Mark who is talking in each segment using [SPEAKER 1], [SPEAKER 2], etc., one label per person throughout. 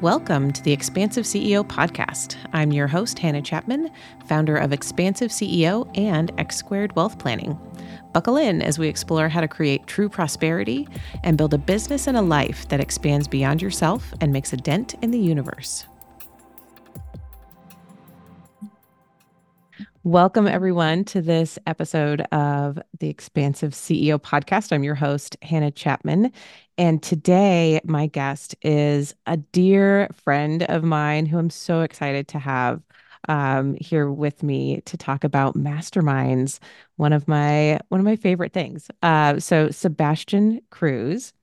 [SPEAKER 1] Welcome to the Expansive CEO podcast. I'm your host, Hannah Chapman, founder of Expansive CEO and X Squared Wealth Planning. Buckle in as we explore how to create true prosperity and build a business and a life that expands beyond yourself and makes a dent in the universe. Welcome, everyone, to this episode of the Expansive CEO podcast. I'm your host, Hannah Chapman. And today, my guest is a dear friend of mine who I'm so excited to have um, here with me to talk about masterminds, one of my one of my favorite things. Uh, so, Sebastian Cruze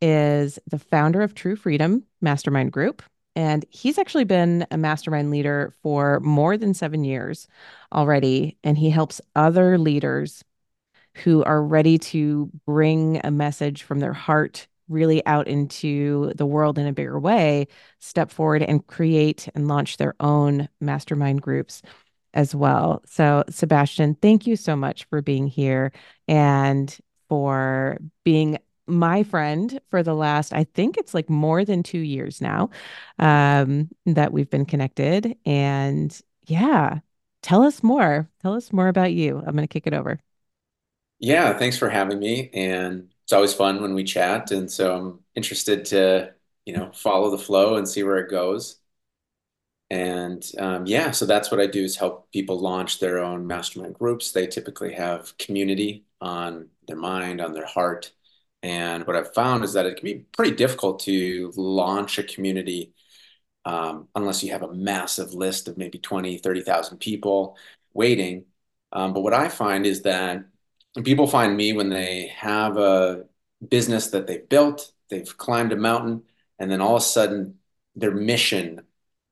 [SPEAKER 1] is the founder of True Freedom Mastermind Group. And he's actually been a mastermind leader for more than seven years already. And he helps other leaders who are ready to bring a message from their heart really out into the world in a bigger way, step forward and create and launch their own mastermind groups as well. So, Sebastian, thank you so much for being here and for being my friend for the last, I think it's like more than two years now um, that we've been connected. And yeah, tell us more. Tell us more about you. I'm going to kick it over.
[SPEAKER 2] Yeah, thanks for having me. And it's always fun when we chat. And so I'm interested to, you know, follow the flow and see where it goes. And um, yeah, so that's what I do is help people launch their own mastermind groups. They typically have community on their mind, on their heart and what I've found is that it can be pretty difficult to launch a community um, unless you have a massive list of maybe 20, 30,000 people waiting. Um, but what I find is that people find me when they have a business that they've built, they've climbed a mountain, and then all of a sudden their mission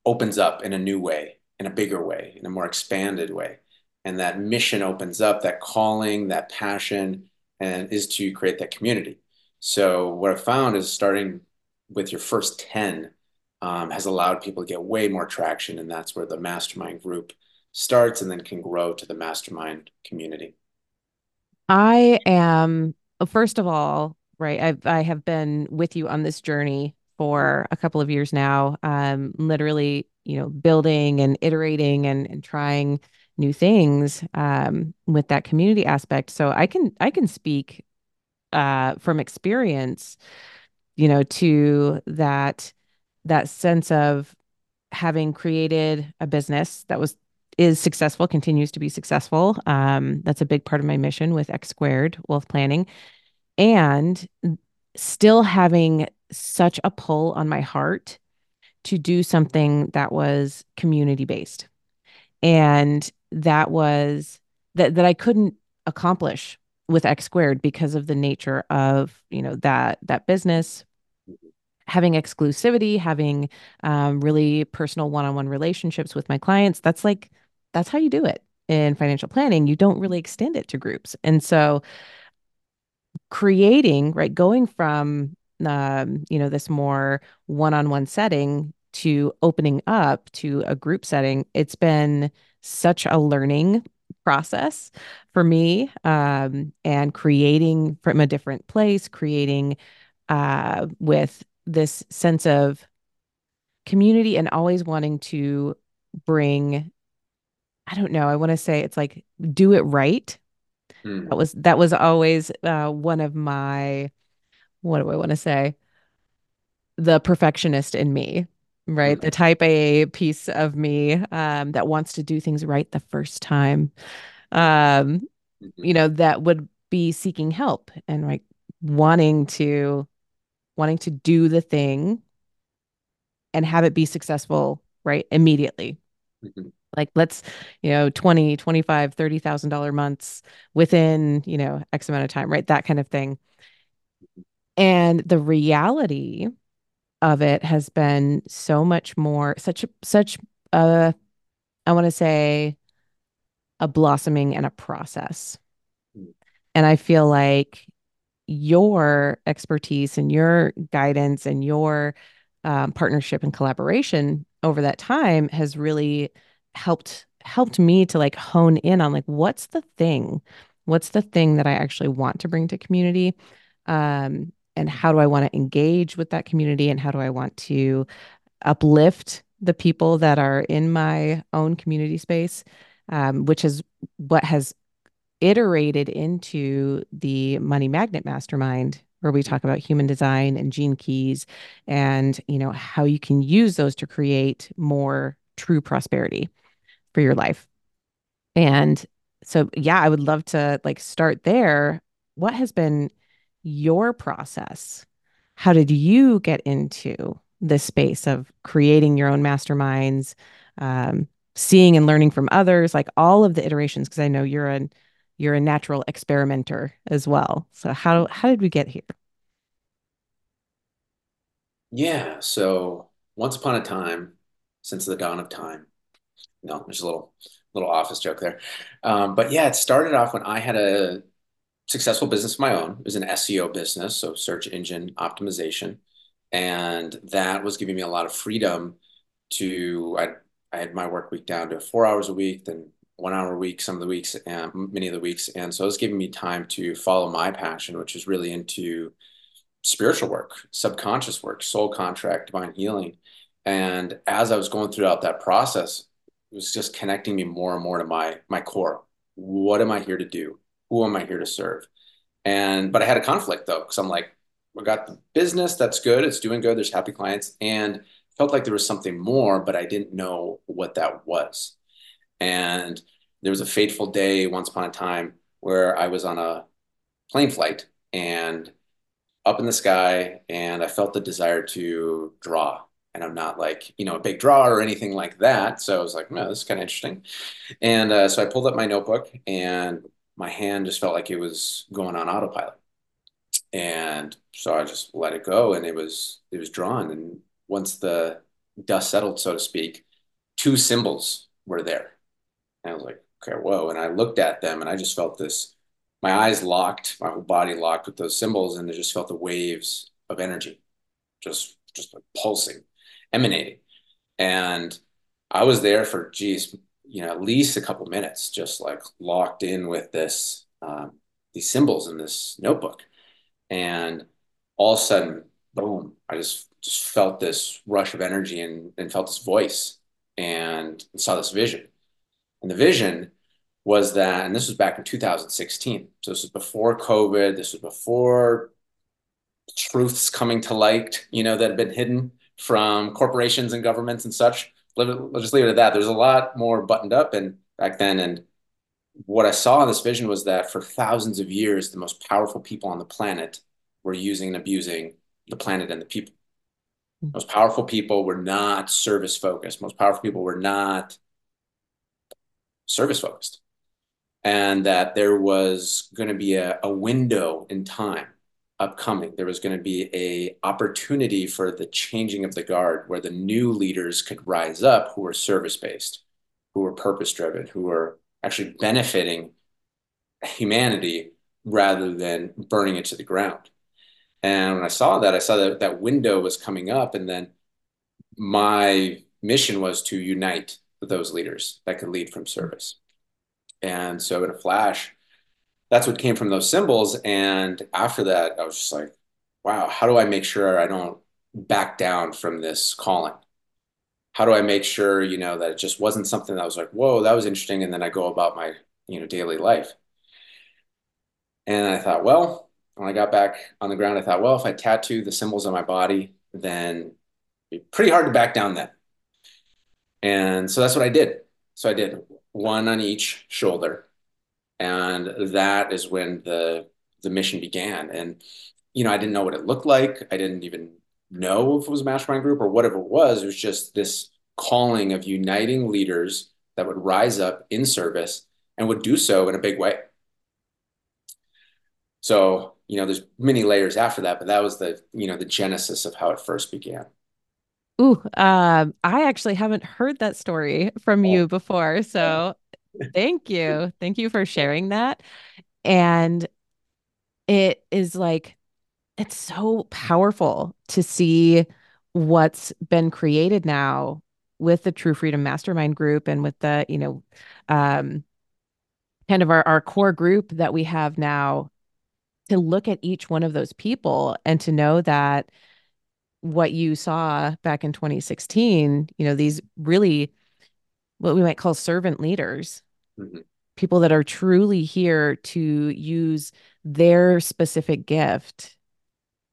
[SPEAKER 2] opens up in a new way, in a bigger way, in a more expanded way. And that mission opens up, that calling, that passion, and is to create that community. So what I've found is starting with your first 10 um, has allowed people to get way more traction. And that's where the mastermind group starts and then can grow to the mastermind community.
[SPEAKER 1] I am, first of all, right, I've, I have been with you on this journey for a couple of years now, um, literally, you know, building and iterating and, and trying new things um, with that community aspect. So I can I can speak uh, from experience, you know, to that that sense of having created a business that was is successful, continues to be successful. Um, that's a big part of my mission with X Squared Wealth Planning, and still having such a pull on my heart to do something that was community based and that was that that I couldn't accomplish with X squared because of the nature of you know that that business. Having exclusivity having um, really personal one-on-one relationships with my clients that's like that's how you do it in financial planning. You don't really extend it to groups. And so creating right going from um, you know this more one-on-one setting to opening up to a group setting, it's been such a learning process for me um, and creating from a different place, creating uh, with this sense of community and always wanting to bring I don't know, I want to say it's like do it right. Mm. That was that was always uh, one of my what do I want to say? The perfectionist in me right? The type A piece of me um, that wants to do things right the first time, um, mm-hmm. you know, that would be seeking help and like wanting to wanting to do the thing and have it be successful right immediately mm-hmm. like let's you know 20 25 30,000 dollar months within you know x amount of time right that kind of thing and the reality of it has been so much more such a such a I want to say a blossoming and a process. Mm. And I feel like your expertise and your guidance and your um, partnership and collaboration over that time has really helped helped me to like hone in on like what's the thing what's the thing that i actually want to bring to community um, and how do I want to engage with that community and how do I want to uplift the people that are in my own community space, um, which is what has iterated into the Money Magnet Mastermind, where we talk about human design and gene keys and you know how you can use those to create more true prosperity for your life. And so yeah, I would love to like start there. What has been your process? How did you get into this space of creating your own masterminds, um, seeing and learning from others, like all of the iterations? Because I know you're a you're a natural experimenter as well. So how how did we get here?
[SPEAKER 2] Yeah, so once upon a time, since the dawn of time, no, there's a little little office joke there. Um, but yeah, it started off when I had a successful business of my own. It was an SEO business, so search engine optimization. And that was giving me a lot of freedom to, I, I had my work week down to four hours a week, then one hour a week, some of the weeks, and many of the weeks. And so it was giving me time to follow my passion, which is really into spiritual work, subconscious work, soul contract, divine healing. And as I was going throughout that process, it was just connecting me more and more to my my core. What am I here to do? Who am I here to serve? And but I had a conflict though, because I'm like, I got the business that's good, it's doing good, there's happy clients, and felt like there was something more, but I didn't know what that was. And there was a fateful day once upon a time where I was on a plane flight and up in the sky, and I felt the desire to draw and I'm not like, you know, a big drawer or anything like that. So I was like, no, this is kind of interesting. And uh, so I pulled up my notebook and my hand just felt like it was going on autopilot. And so I just let it go and it was, it was drawn. And once the dust settled, so to speak, two symbols were there. And I was like, okay, whoa. And I looked at them and I just felt this, my eyes locked, my whole body locked with those symbols. And I just felt the waves of energy just, just like pulsing emanating. And I was there for, geez, you know, at least a couple minutes, just like locked in with this, um, these symbols in this notebook. And all of a sudden, boom, I just just felt this rush of energy and, and felt this voice and saw this vision. And the vision was that, and this was back in 2016. So this was before COVID. This was before truths coming to light, you know, that had been hidden from corporations and governments and such. Let's just leave it at that. There's a lot more buttoned up and back then. And what I saw in this vision was that for thousands of years, the most powerful people on the planet were using and abusing the planet and the people. Hmm. Most powerful people were not service focused. Most powerful people were not service focused. And that there was going to be a, a window in time upcoming. There was going to be a opportunity for the changing of the guard where the new leaders could rise up who were service based, who were purpose driven, who were actually benefiting humanity rather than burning it to the ground. And when I saw that, I saw that that window was coming up, and then my mission was to unite those leaders that could lead from service. And so, in a flash, that's what came from those symbols. And after that, I was just like, wow, how do I make sure I don't back down from this calling? How do I make sure, you know, that it just wasn't something that was like, whoa, that was interesting. And then I go about my, you know, daily life. And I thought, well, when I got back on the ground, I thought, well, if I tattoo the symbols on my body, then it'd be pretty hard to back down then. And so that's what I did. So I did one on each shoulder and that is when the the mission began. And you know i didn't know what it looked like. I didn't even know if it was a mastermind group or whatever it was. It was just this calling of uniting leaders that would rise up in service and would do so in a big way. So you know there's many layers after that but that was the you know the genesis of how it first began.
[SPEAKER 1] Ooh, um, I actually haven't heard that story from oh. you before. So Thank you. Thank you for sharing that. And it is like, it's so powerful to see what's been created now with the True Freedom Mastermind group and with the, you know, um, kind of our, our core group that we have now to look at each one of those people and to know that what you saw back in 2016, you know, these really what we might call servant leaders,
[SPEAKER 2] Mhm.
[SPEAKER 1] people that are truly here to use their specific gift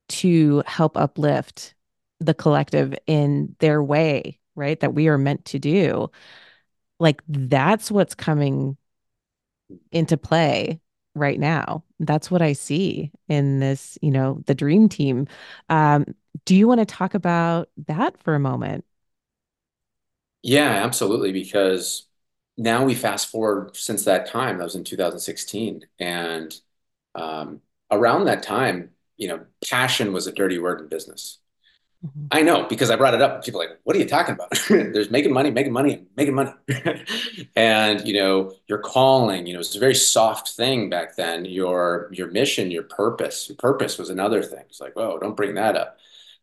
[SPEAKER 1] to help uplift the collective in their way, right? That we are meant to do. Like that's what's coming into play right now. That's what I see in this, you know, the dream team. Um, do you want to talk about that for a moment?
[SPEAKER 2] Yeah, absolutely. Because now we fast forward since that time, that was in 2016. And um, around that time, you know, passion was a dirty word in business.
[SPEAKER 1] Mhm.
[SPEAKER 2] I know because I brought it up. People are like, what are you talking about? There's making money, making money, making money. And, you know, your calling, you know, it's a very soft thing back then. Your your mission, your purpose. Your purpose was another thing. It's like, whoa, don't bring that up.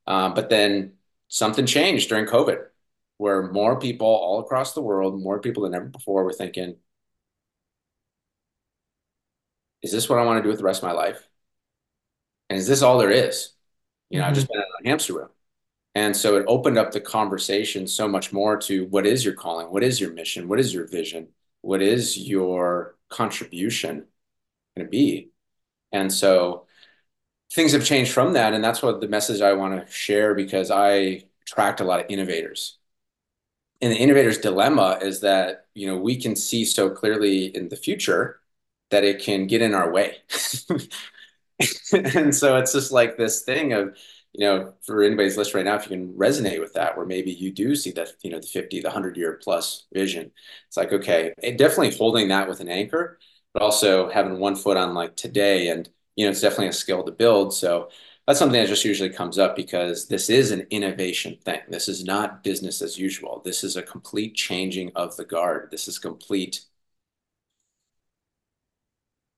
[SPEAKER 2] Um, but then something changed during COVID, where more people all across the world, more people than ever before, were thinking, is this what I want to do with the rest of my life? And is this all there is? You know, I've
[SPEAKER 1] Mhm.
[SPEAKER 2] just been on a hamster wheel. And so it opened up the conversation so much more to what is your calling? What is your mission? What is your vision? What is your contribution going to be? And so things have changed from that. And that's what the message I want to share because I attract a lot of innovators. And the innovator's dilemma is that, you know, we can see so clearly in the future that it can get in our way. And so it's just like this thing of, you know, for anybody's list right now, if you can resonate with that, where maybe you do see that, you know, the 50, the 100 year plus vision, it's like, okay, it definitely holding that with an anchor, but also having one foot on like today. And, you know, it's definitely a skill to build. So that's something that just usually comes up because this is an innovation thing. This is not business as usual. This is a complete changing of the guard. This is complete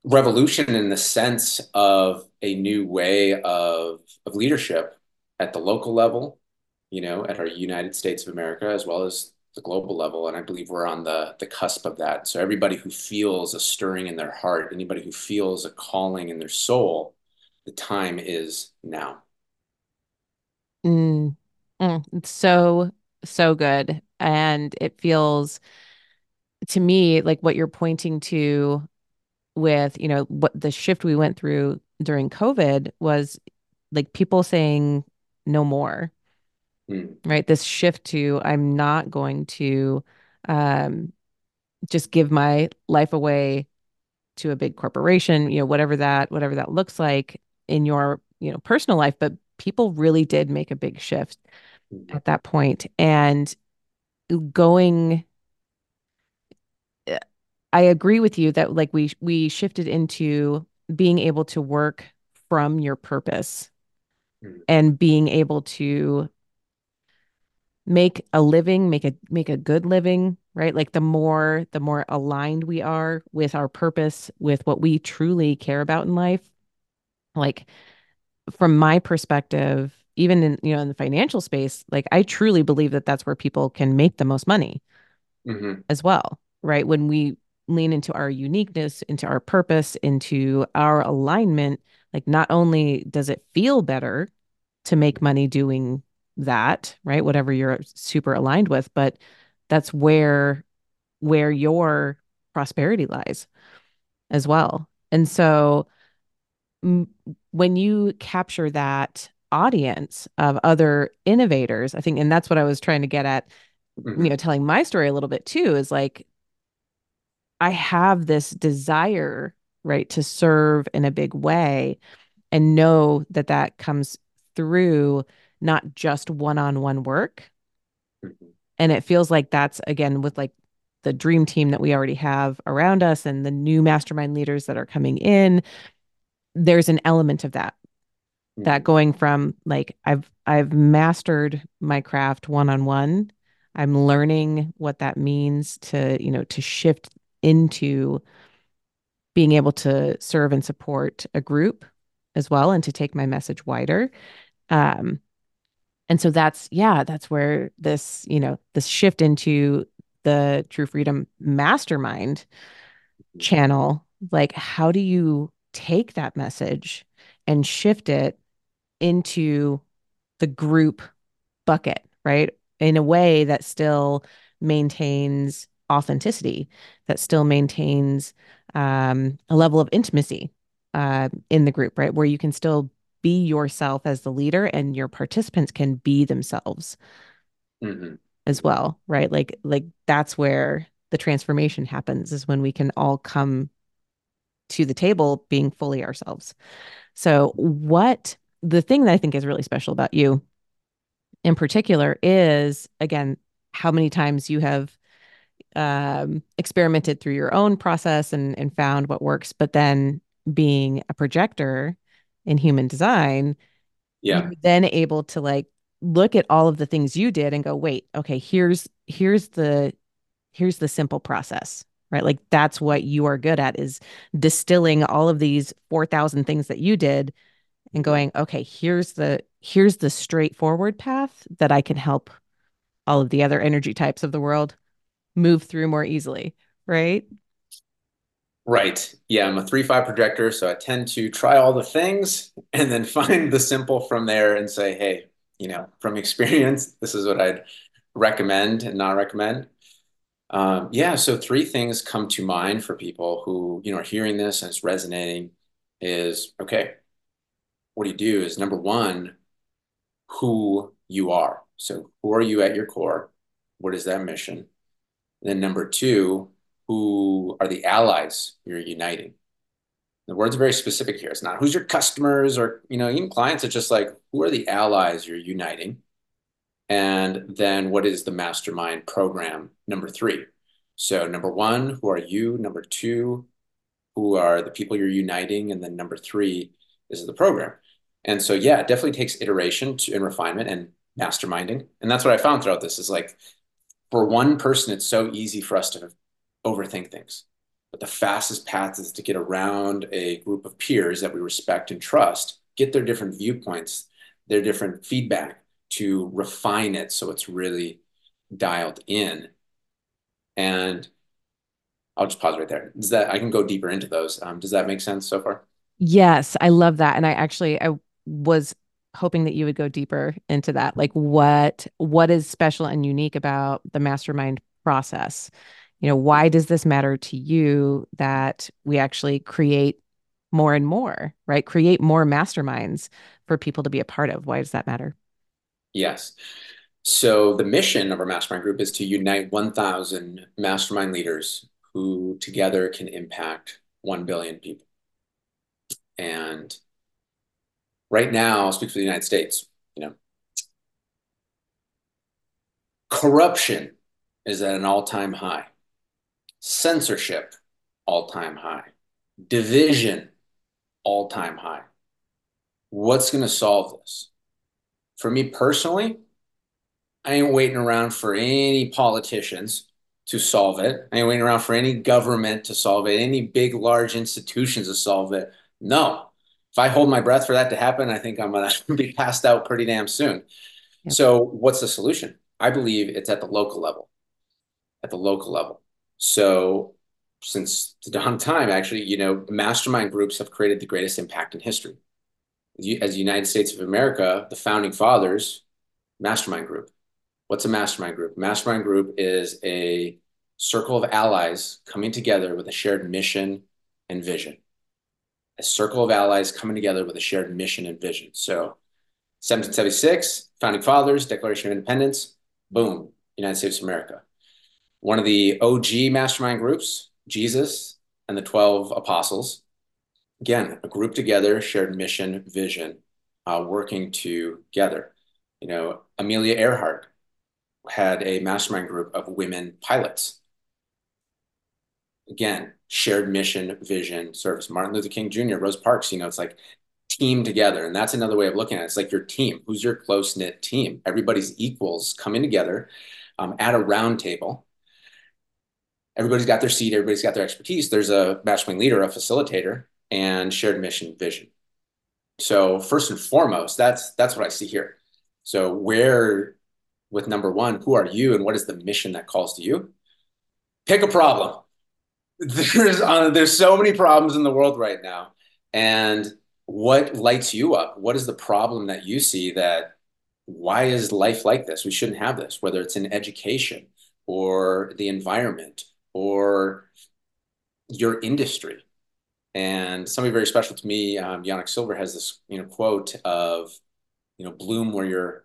[SPEAKER 2] revolution in the sense of a new way of of leadership at the local level, you know, at our United States of America as well as the global level. And I believe we're on the the cusp of that. So everybody who feels a stirring in their heart, anybody who feels a calling in their soul, the time is now.
[SPEAKER 1] Mm. Mm. It's so, so good. And it feels to me like what you're pointing to with, you know, what the shift we went through during COVID was like people saying no more,
[SPEAKER 2] Mm,
[SPEAKER 1] right? This shift to I'm not going to um, just give my life away to a big corporation, you know, whatever that whatever that looks like in your, you know, personal life, but people really did make a big shift
[SPEAKER 2] mm,
[SPEAKER 1] at that point. And going I agree with you that like we we shifted into being able to work from your purpose
[SPEAKER 2] mm,
[SPEAKER 1] and being able to make a living, make a make a good living, right? Like the more the more aligned we are with our purpose, with what we truly care about in life, like from my perspective, even in you know in the financial space, like I truly believe that that's where people can make the most money
[SPEAKER 2] mhm,
[SPEAKER 1] as well, right? When we lean into our uniqueness, into our purpose, into our alignment, like not only does it feel better to make money doing that, right? Whatever you're super aligned with, but that's where where your prosperity lies as well. And so when you capture that audience of other innovators, I think, and that's what I was trying to get at, you
[SPEAKER 2] mhm,
[SPEAKER 1] know, telling my story a little bit too, is like I have this desire, right, to serve in a big way and know that that comes through not just one-on-one work.
[SPEAKER 2] mhm,
[SPEAKER 1] And it feels like that's again with like the dream team that we already have around us and the new mastermind leaders that are coming in. There's an element of that, that
[SPEAKER 2] mhm,
[SPEAKER 1] going from like I've I've mastered my craft one-on-one. I'm learning what that means to, you know, to shift into being able to serve and support a group as well and to take my message wider. Um, and so that's, yeah, that's where this, you know, this shift into the True Freedom Mastermind
[SPEAKER 2] mhm,
[SPEAKER 1] channel, like, how do you take that message and shift it into the group bucket, right? In a way that still maintains authenticity, that still maintains um, a level of intimacy uh, in the group, right? Where you can still be yourself as the leader and your participants can be themselves mm-hmm. as well, right? Like, like that's where the transformation happens is when we can all come to the table being fully ourselves. So, what the thing that I think is really special about you in particular is again, how many times you have um, experimented through your own process and, and found what works, but then being a projector in human design,
[SPEAKER 2] yeah,
[SPEAKER 1] then able to like look at all of the things you did and go, wait, okay, here's here's the here's the simple process right? Like that's what you are good at is distilling all of these 4000 things that you did and mm-hmm. going okay here's the here's the straightforward path that i can help all of the other energy types of the world move through more easily right?
[SPEAKER 2] Right. Yeah i'm a 3-5 projector so i tend to try all the things and then find the simple from there and say hey you know from experience this is what i'd recommend and not recommend um, yeah, so three things come to mind for people who, you know, are hearing this and it's resonating is okay, what do you do is number one, who you are. So who are you at your core? What is that mission? And then number two, who are the allies you're uniting? The word's are very specific here. It's not who's your customers or, you know, even clients. It's just like, who are the allies you're uniting? And then what is the mastermind program number three? So number one, who are you? Number two, who are the people you're uniting? And then number three is the program. And so, yeah, it definitely takes iteration to, and refinement and masterminding. And that's what I found throughout this is like, for one person, it's so easy for us to overthink things. But the fastest path is to get around a group of peers that we respect and trust, get their different viewpoints, their different feedback, to refine it so it's really dialed in. And I'll just pause right there. Does that I can go deeper into those. Um, does that make sense so far?
[SPEAKER 1] Yes, I love that. And I actually I was hoping that you would go deeper into that. Like what what is special and unique about the mastermind process? You know, why does this matter to you that we actually create more and more, right? Create more masterminds for people to be a part of. Why does that matter?
[SPEAKER 2] Yes. So the mission of our mastermind group is to unite 1,000 mastermind leaders who together can impact 1 billion people. And right now, I'll speak for the United States, you know, corruption is at an all-time high. Censorship, all-time high. Division, all-time high. What's going to solve this? For me personally, I ain't waiting around for any politicians to solve it. I ain't waiting around for any government to solve it, any big, large institutions to solve it. No. If I hold my breath for that to happen, I think I'm going to be passed out pretty damn soon. Yep. So, what's the solution? I believe it's at the local level. At the local level. So, since the dawn of time, actually, you know, mastermind groups have created the greatest impact in history as the United States of America, the founding fathers, mastermind group. What's a mastermind group? Mastermind group is a circle of allies coming together with a shared mission and vision. A circle of allies coming together with a shared mission and vision. So 1776, founding fathers, Declaration of Independence, boom, United States of America. One of the OG mastermind groups, Jesus and the 12 apostles, again, a group together, shared mission, vision, uh, working together. You know, Amelia Earhart had a mastermind group of women pilots. Again, shared mission, vision, service. Martin Luther King Jr., Rosa Parks, you know, it's like team together. And that's another way of looking at it. It's like your team. Who's your close knit team? Everybody's equals coming together um, at a round table. Everybody's got their seat, everybody's got their expertise. There's a mastermind leader, a facilitator, and shared mission vision. So first and foremost, that's that's what I see here. So where with number one, who are you and what is the mission that calls to you? Pick a problem. There's uh, there's so many problems in the world right now, and what lights you up? What is the problem that you see that why is life like this? We shouldn't have this, whether it's in education or the environment or your industry. And somebody very special to me, um, Yanik Silver, has this you know quote of you know bloom where you're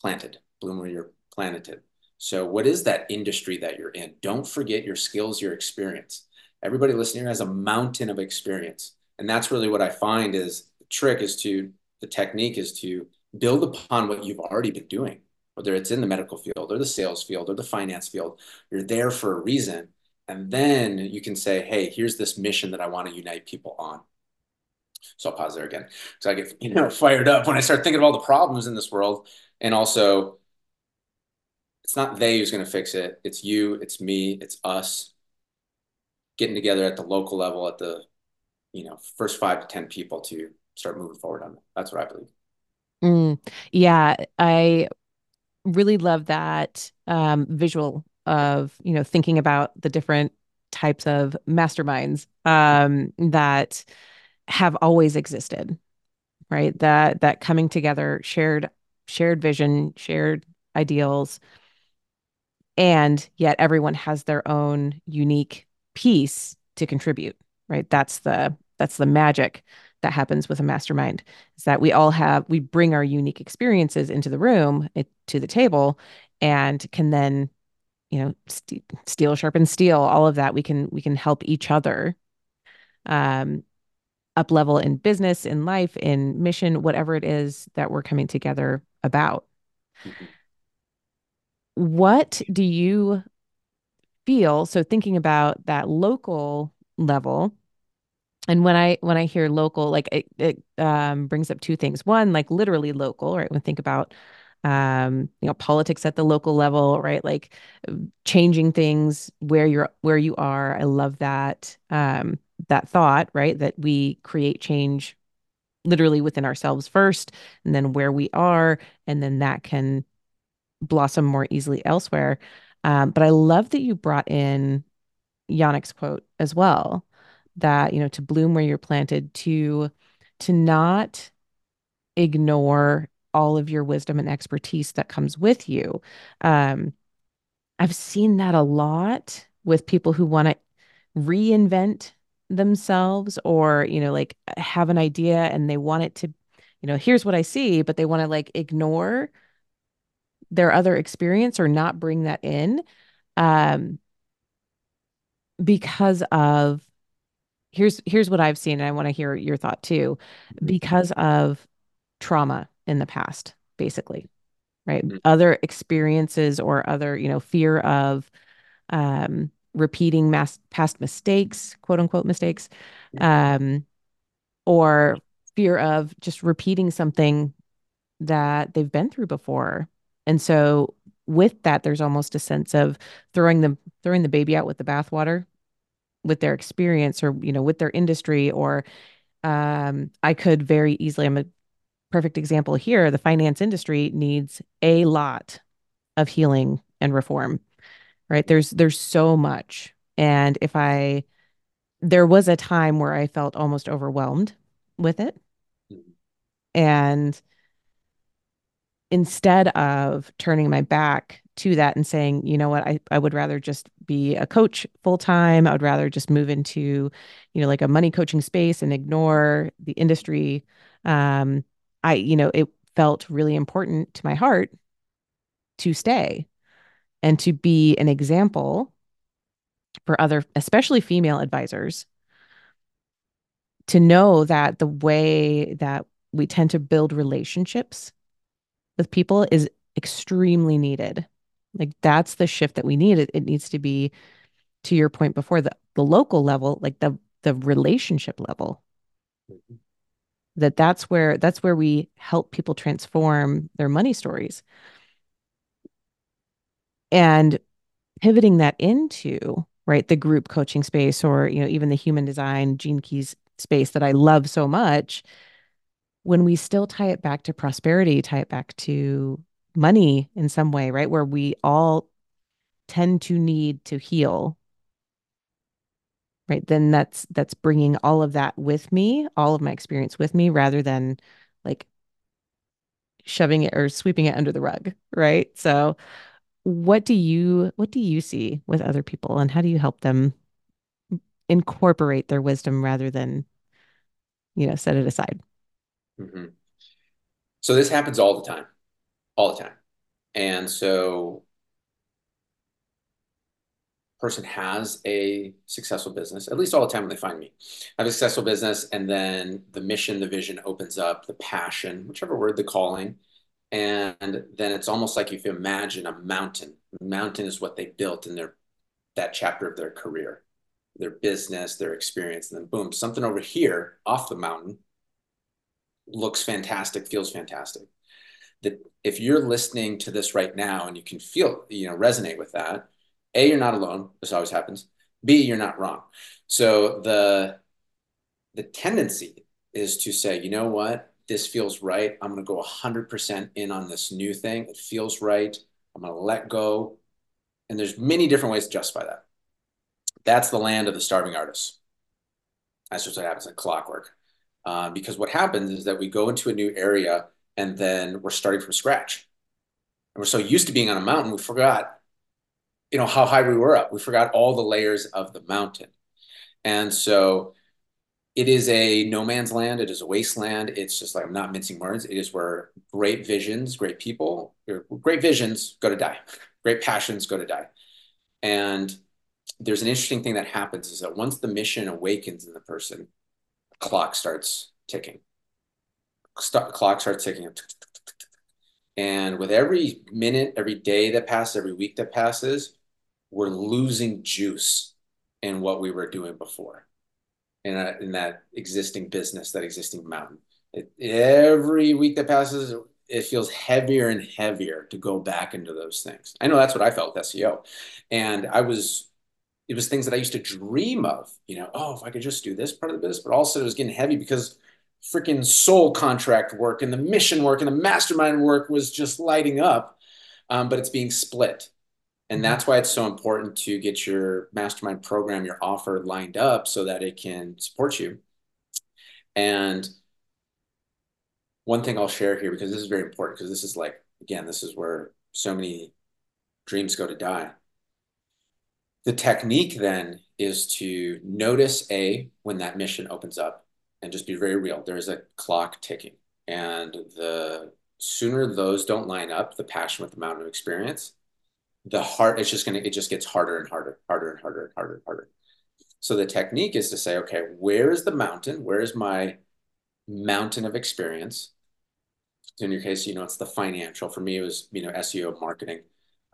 [SPEAKER 2] planted, bloom where you're planted. So, what is that industry that you're in? Don't forget your skills, your experience. Everybody listening here has a mountain of experience, and that's really what I find is the trick is to the technique is to build upon what you've already been doing, whether it's in the medical field or the sales field or the finance field. You're there for a reason. And then you can say, hey, here's this mission that I want to unite people on. So I'll pause there again. So I get, you know, fired up when I start thinking of all the problems in this world. And also, it's not they who's going to fix it. It's you, it's me, it's us getting together at the local level, at the, you know, first five to 10 people to start moving forward on it. That's what I believe.
[SPEAKER 1] Mm, yeah, I really love that um, visual of, you know, thinking about the different types of masterminds um, that have always existed, right? That that coming together, shared shared vision, shared ideals, and yet everyone has their own unique piece to contribute, right? That's the that's the magic that happens with a mastermind is that we all have we bring our unique experiences into the room it, to the table and can then you know st- steel sharpen steel all of that we can we can help each other um up level in business in life in mission whatever it is that we're coming together about what do you feel so thinking about that local level and when I when I hear local, like it, it um, brings up two things. One, like literally local, right? When think about um, you know politics at the local level, right? Like changing things where you're where you are. I love that um, that thought, right? That we create change literally within ourselves first, and then where we are, and then that can blossom more easily elsewhere. Um, but I love that you brought in Yanik's quote as well that you know to bloom where you're planted to to not ignore all of your wisdom and expertise that comes with you. Um i've seen that a lot with people who want to reinvent themselves or you know like have an idea and they want it to you know here's what i see but they want to like ignore their other experience or not bring that in um because of here's here's what I've seen, and I want to hear your thought too, because of trauma in the past, basically, right? Mm-hmm. Other experiences or other, you know, fear of um, repeating mass, past mistakes, quote unquote mistakes, um, or fear of just repeating something that they've been through before. And so with that, there's almost a sense of throwing the throwing the baby out with the bathwater with their experience or you know with their industry or um, I could very easily I'm a perfect example here the finance industry needs a lot of healing and reform right there's there's so much and if I there was a time where I felt almost overwhelmed with it and instead of turning my back to that and saying, you know what, I, I would rather just be a coach full time. I would rather just move into, you know, like a money coaching space and ignore the industry. Um, I, you know, it felt really important to my heart to stay and to be an example for other, especially female advisors, to know that the way that we tend to build relationships with people is extremely needed. Like that's the shift that we need. It, it needs to be, to your point before, the the local level, like the the relationship level. Mm-hmm. That that's where that's where we help people transform their money stories. And pivoting that into right the group coaching space or you know even the human design gene keys space that I love so much when we still tie it back to prosperity, tie it back to money in some way, right? Where we all tend to need to heal, right? Then that's that's bringing all of that with me, all of my experience with me, rather than like shoving it or sweeping it under the rug, right? So what do you what do you see with other people and how do you help them incorporate their wisdom rather than, you know, set it aside?
[SPEAKER 2] hmm So this happens all the time, all the time. And so person has a successful business, at least all the time when they find me. I have a successful business, and then the mission, the vision opens up, the passion, whichever word, the calling. And then it's almost like if you imagine a mountain. Mountain is what they built in their that chapter of their career, their business, their experience, and then boom, something over here off the mountain looks fantastic, feels fantastic. That if you're listening to this right now and you can feel, you know, resonate with that, a, you're not alone. This always happens. B, you're not wrong. So the the tendency is to say, you know what, this feels right. I'm going to go 100% in on this new thing. It feels right. I'm going to let go. And there's many different ways to justify that. That's the land of the starving artists. That's just what happens in clockwork. Uh, because what happens is that we go into a new area and then we're starting from scratch. And we're so used to being on a mountain, we forgot you know how high we were up. We forgot all the layers of the mountain, and so it is a no man's land. It is a wasteland. It's just like I'm not mincing words. It is where great visions, great people, great visions go to die. Great passions go to die. And there's an interesting thing that happens is that once the mission awakens in the person, the clock starts ticking. Start, clock starts ticking. And with every minute, every day that passes, every week that passes, we're losing juice in what we were doing before in, a, in that existing business, that existing mountain. It, every week that passes, it feels heavier and heavier to go back into those things. I know that's what I felt with SEO. And I was, it was things that I used to dream of, you know, oh, if I could just do this part of the business, but also it was getting heavy because freaking soul contract work and the mission work and the mastermind work was just lighting up. Um, but it's being split. And mm-hmm. that's why it's so important to get your mastermind program, your offer lined up so that it can support you. And one thing I'll share here, because this is very important, because this is like, again, this is where so many dreams go to die. The technique then is to notice A, when that mission opens up, and just be very real. There is a clock ticking. And the sooner those don't line up, the passion with the mountain of experience, the heart it's just going to it just gets harder and harder harder and harder and harder and harder. So the technique is to say okay where is the mountain? Where is my mountain of experience? So in your case you know it's the financial. For me it was you know seo marketing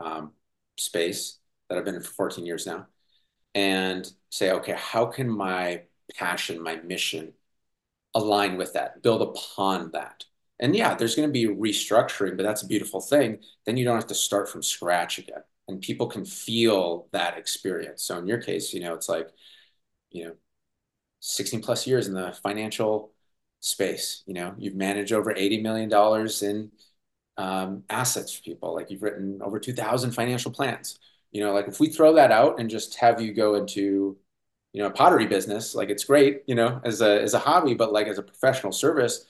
[SPEAKER 2] um, space that i've been in for 14 years now. And say okay how can my passion my mission align with that build upon that and yeah, there's going to be restructuring, but that's a beautiful thing. Then you don't have to start from scratch again. And people can feel that experience. So in your case, you know, it's like, you know, 16 plus years in the financial space. You know, you've managed over $80 million in um, assets for people. Like you've written over 2,000 financial plans. You know, like if we throw that out and just have you go into, you know, a pottery business, like it's great, you know, as a as a hobby, but like as a professional service,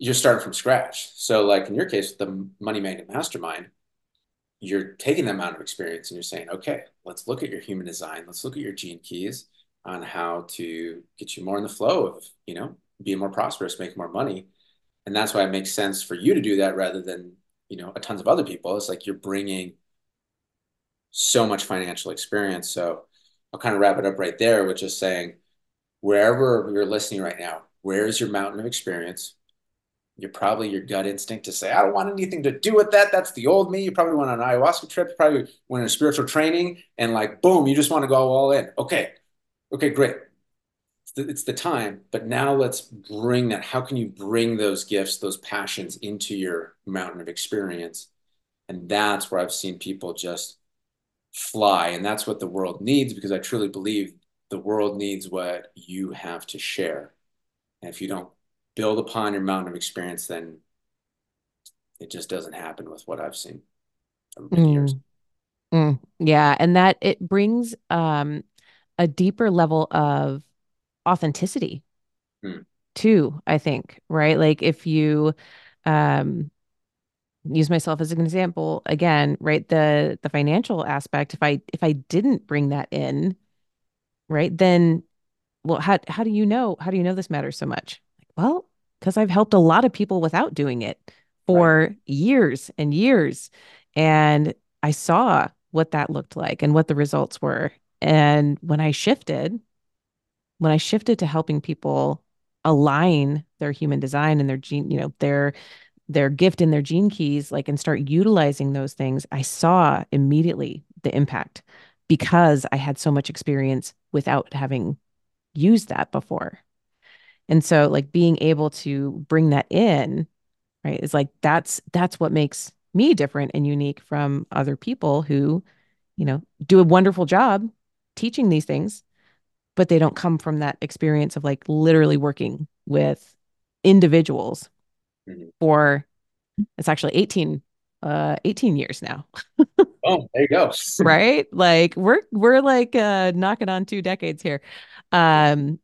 [SPEAKER 2] you're starting from scratch. So like in your case, the money magnet mastermind, you're taking that amount of experience and you're saying, okay, let's look at your human design. Let's look at your gene keys on how to get you more in the flow of, you know, being more prosperous, make more money. And that's why it makes sense for you to do that rather than, you know, a tons of other people. It's like you're bringing so much financial experience. So I'll kind of wrap it up right there with just saying, wherever you're listening right now, where is your mountain of experience? You're probably your gut instinct to say, I don't want anything to do with that. That's the old me. You probably went on an ayahuasca trip. Probably went on a spiritual training and like, boom, you just want to go all in. Okay. Okay, great. It's the, it's the time, but now let's bring that. How can you bring those gifts, those passions into your mountain of experience? And that's where I've seen people just fly. And that's what the world needs because I truly believe the world needs what you have to share. And if you don't build upon your mountain of experience, then it just doesn't happen with what I've seen over mm. years.
[SPEAKER 1] Mm. Yeah, and that it brings um, a deeper level of authenticity mm. too. I think right, like if you um, use myself as an example again, right? The the financial aspect, if I if I didn't bring that in, right, then well, how how do you know how do you know this matters so much? Well, because I've helped a lot of people without doing it
[SPEAKER 2] Right.
[SPEAKER 1] for years and years. And I saw what that looked like and what the results were. And when I shifted, when I shifted to helping people align their human design and their gene, you know, their their gift and their gene keys, like and start utilizing those things, I saw immediately the impact because I had so much experience without having used that before. And so like being able to bring that in, right, is like that's that's what makes me different and unique from other people who, you know, do a wonderful job teaching these things, but they don't come from that experience of like literally working with individuals
[SPEAKER 2] Mhm.
[SPEAKER 1] for it's actually 18 uh 18 years now
[SPEAKER 2] Oh, there you go.
[SPEAKER 1] right like we're we're like uh knocking on two decades here um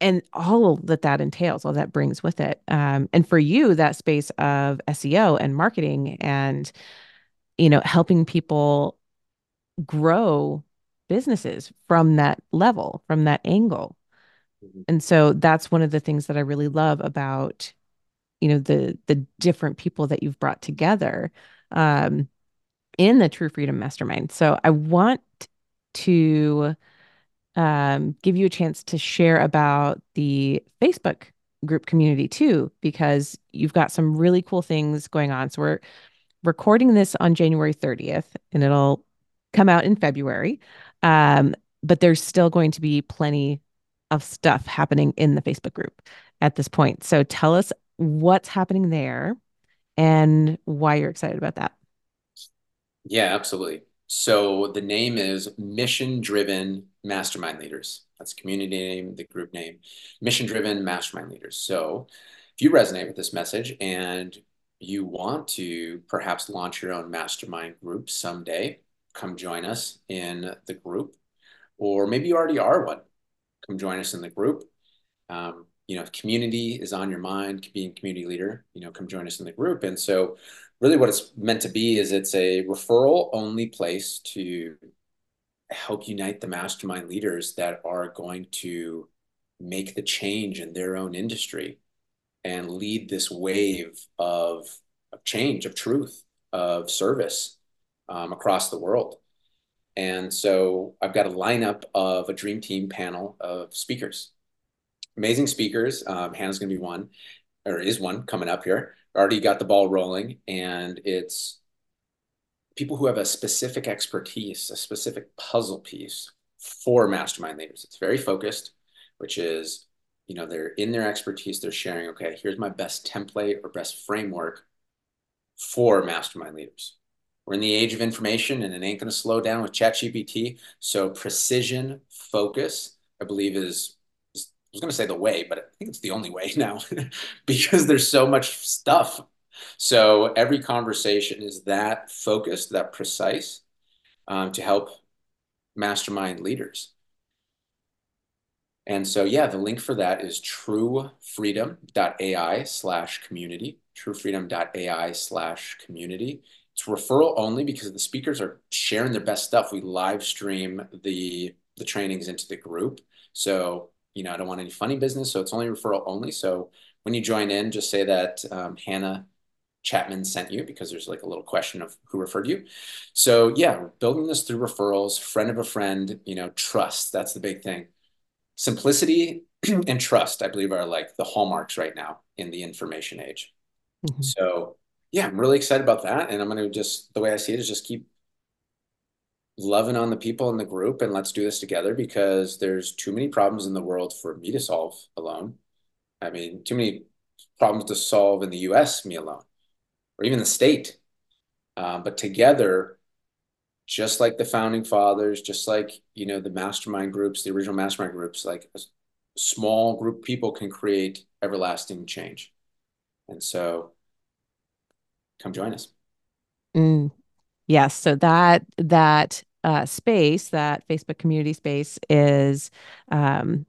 [SPEAKER 1] and all that that entails all that brings with it um and for you that space of SEO and marketing and you know helping people grow businesses from that level from that angle
[SPEAKER 2] Mhm.
[SPEAKER 1] and so that's one of the things that I really love about you know the the different people that you've brought together um in the True Freedom Mastermind. So I want to um, give you a chance to share about the Facebook group community too, because you've got some really cool things going on. So we're recording this on January 30th and it'll come out in February. Um, but there's still going to be plenty of stuff happening in the Facebook group at this point. So tell us what's happening there and why you're excited about that.
[SPEAKER 2] Yeah, absolutely. So the name is Mission Driven Mastermind Leaders. That's community name, the group name, Mission Driven Mastermind Leaders. So if you resonate with this message and you want to perhaps launch your own mastermind group someday, come join us in the group. Or maybe you already are one. Come join us in the group. Um, you know, if community is on your mind, being community leader, you know, come join us in the group. And so really what it's meant to be is it's a referral only place to help unite the mastermind leaders that are going to make the change in their own industry and lead this wave of, of change, of truth, of service um, across the world. And so I've got a lineup of a dream team panel of speakers, amazing speakers. Um, Hannah's going to be one, or is one coming up here. Already got the ball rolling, and it's people who have a specific expertise, a specific puzzle piece for mastermind leaders. It's very focused, which is, you know, they're in their expertise, they're sharing, okay, here's my best template or best framework for mastermind leaders. We're in the age of information and it ain't going to slow down with ChatGPT. So precision, focus, I believe is, is I was going to say the way, but I think it's the only way now because there's so much stuff so every conversation is that focused, that precise um, to help mastermind leaders. And so, yeah, the link for that is truefreedom.ai slash community, truefreedom.ai slash community. It's referral only because the speakers are sharing their best stuff. We live stream the the trainings into the group. So, you know, I don't want any funny business. So it's only referral only. So when you join in, just say that um, Hannah Chapman sent you because there's like a little question of who referred you. So yeah, building this through referrals, friend of a friend, you know, trust. That's the big thing. Simplicity and trust, I believe, are like the hallmarks right now in the information age.
[SPEAKER 1] Mhm.
[SPEAKER 2] So yeah, I'm really excited about that. And I'm going to just, the way I see it is just keep loving on the people in the group and let's do this together because there's too many problems in the world for me to solve alone. I mean, too many problems to solve in the US, me alone or even the state. Uh, but together, just like the founding fathers, just like you know the mastermind groups, the original mastermind groups, like a small group of people can create everlasting change. And so, come join us.
[SPEAKER 1] Mm, yes. So that that uh, space, that Facebook community space, is um,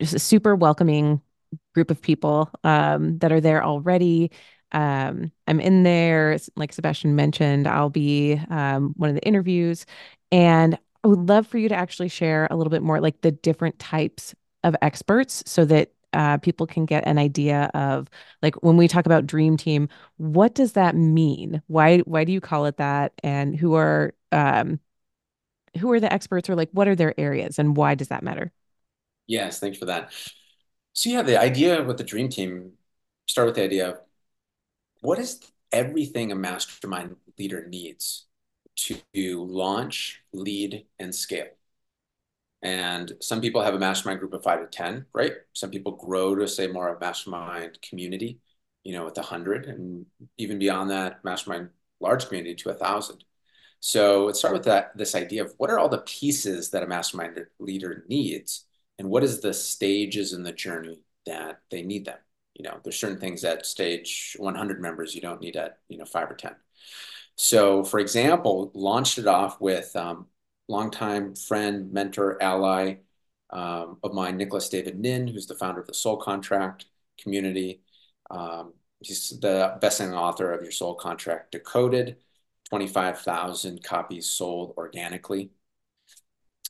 [SPEAKER 1] just a super welcoming group of people um, that are there already. Um, I'm in there, like Sebastian mentioned, I'll be um, one of the interviews, and I would love for you to actually share a little bit more, like the different types of experts, so that uh, people can get an idea of, like, when we talk about dream team, what does that mean? Why why do you call it that? And who are um, who are the experts, or like, what are their areas, and why does that matter?
[SPEAKER 2] Yes, thanks for that. So yeah, the idea with the dream team, start with the idea of what is everything a mastermind leader needs to launch, lead, and scale. And some people have a mastermind group of five to 10, right? Some people grow to say more of mastermind community, you know, with a hundred and even beyond that, mastermind large community to a thousand. So let's start with that this idea of what are all the pieces that a mastermind leader needs and what is the stages in the journey that they need them. You know, there's certain things at stage 100 members you don't need at, you know, five or 10. So, for example, launched it off with um, longtime friend, mentor, ally um, of mine, Nicholas David Ngan, who's the founder of the Soul Contract community. Um, he's the best-selling author of Your Soul Contract Decoded, 25,000 copies sold organically.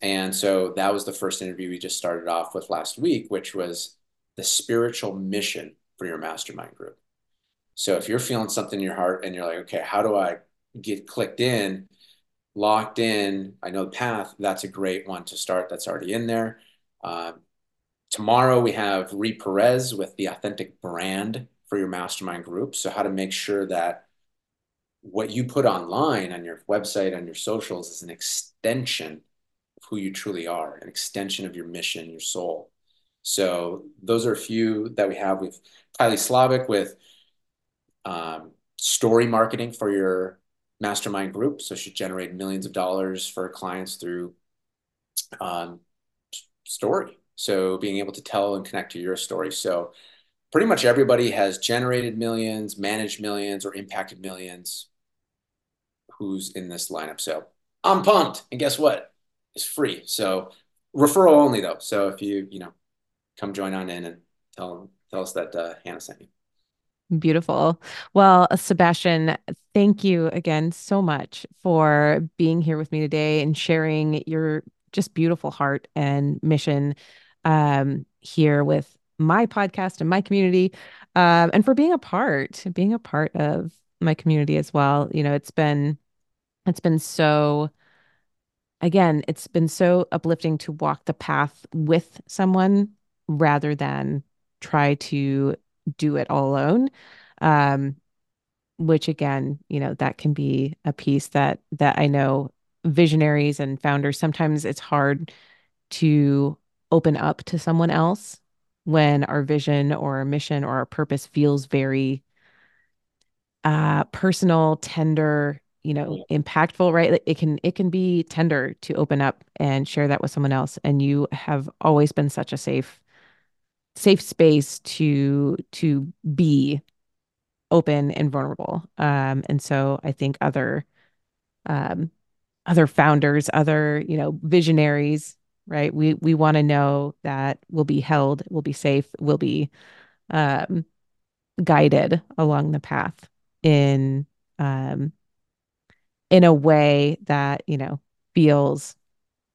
[SPEAKER 2] And so that was the first interview we just started off with last week, which was the spiritual mission for your mastermind group. So if you're feeling something in your heart and you're like, okay, how do I get clicked in, locked in? I know the path. That's a great one to start. That's already in there. Um, tomorrow we have Ree Perez with the authentic brand for your mastermind group. So how to make sure that what you put online on your website, on your socials is an extension of who you truly are, an extension of your mission, your soul. So those are a few that we have. We've Kylie Slavic with um, story marketing for your mastermind group. So she generated millions of dollars for clients through um, story. So being able to tell and connect to your story. So pretty much everybody has generated millions, managed millions, or impacted millions who's in this lineup. So I'm pumped. And guess what? It's free. So referral only though. So if you, you know, come join on in and tell tell us that uh, Hannah sent you.
[SPEAKER 1] Beautiful. Well, Sebastian, thank you again so much for being here with me today and sharing your just beautiful heart and mission um, here with my podcast and my community, um, and for being a part, being a part of my community as well. You know, it's been it's been so again, it's been so uplifting to walk the path with someone rather than try to do it all alone. Um, which again, you know, that can be a piece that that I know visionaries and founders sometimes it's hard to open up to someone else when our vision or our mission or our purpose feels very uh personal, tender, you know, impactful, right? It can it can be tender to open up and share that with someone else and you have always been such a safe safe space to to be open and vulnerable. Um, and so I think other um, other founders, other you know visionaries, right? We we want to know that we'll be held, we'll be safe, we'll be um, guided along the path in um, in a way that you know feels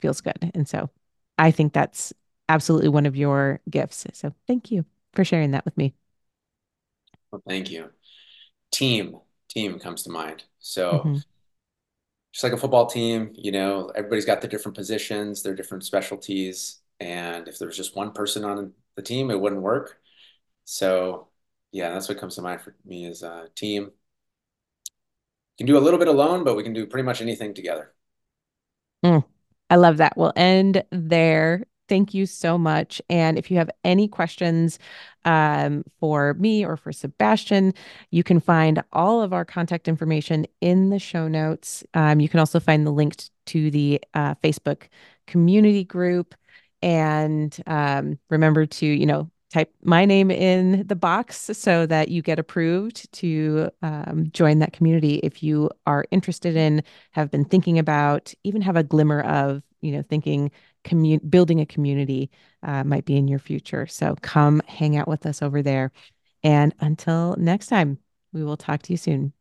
[SPEAKER 1] feels good. And so I think that's absolutely one of your gifts. So thank you for sharing that with me.
[SPEAKER 2] Well, thank you. Team, team comes to mind. So
[SPEAKER 1] hmm
[SPEAKER 2] just like a football team, you know, everybody's got their different positions, their different specialties. And if there was just one person on the team, it wouldn't work. So yeah, that's what comes to mind for me is a team. You can do a little bit alone, but we can do pretty much anything together.
[SPEAKER 1] Mm, I love that. We'll end there. Thank you so much. And if you have any questions um, for me or for Sebastian, you can find all of our contact information in the show notes. Um, you can also find the link to the uh, Facebook community group. And um, remember to, you know, type my name in the box so that you get approved to um, join that community if you are interested in have been thinking about even have a glimmer of you know thinking commun- building a community uh, might be in your future so come hang out with us over there and until next time We will talk to you soon.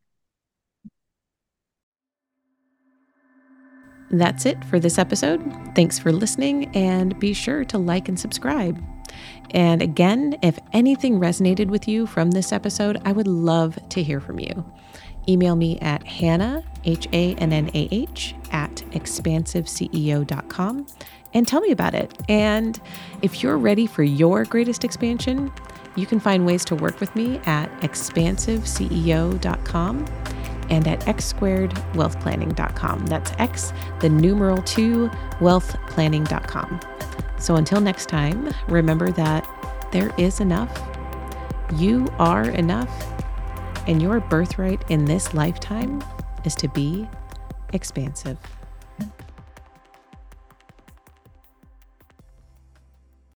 [SPEAKER 1] That's it for this episode. Thanks for listening, and be sure to like and subscribe. And again, if anything resonated with you from this episode, I would love to hear from you. Email me at Hannah, H A N N A H, at expansiveceo.com and tell me about it. And if you're ready for your greatest expansion, you can find ways to work with me at expansiveceo.com and at x squared wealthplanning.com. That's X, the numeral two, wealthplanning.com. So until next time, remember that there is enough. You are enough. And your birthright in this lifetime is to be expansive.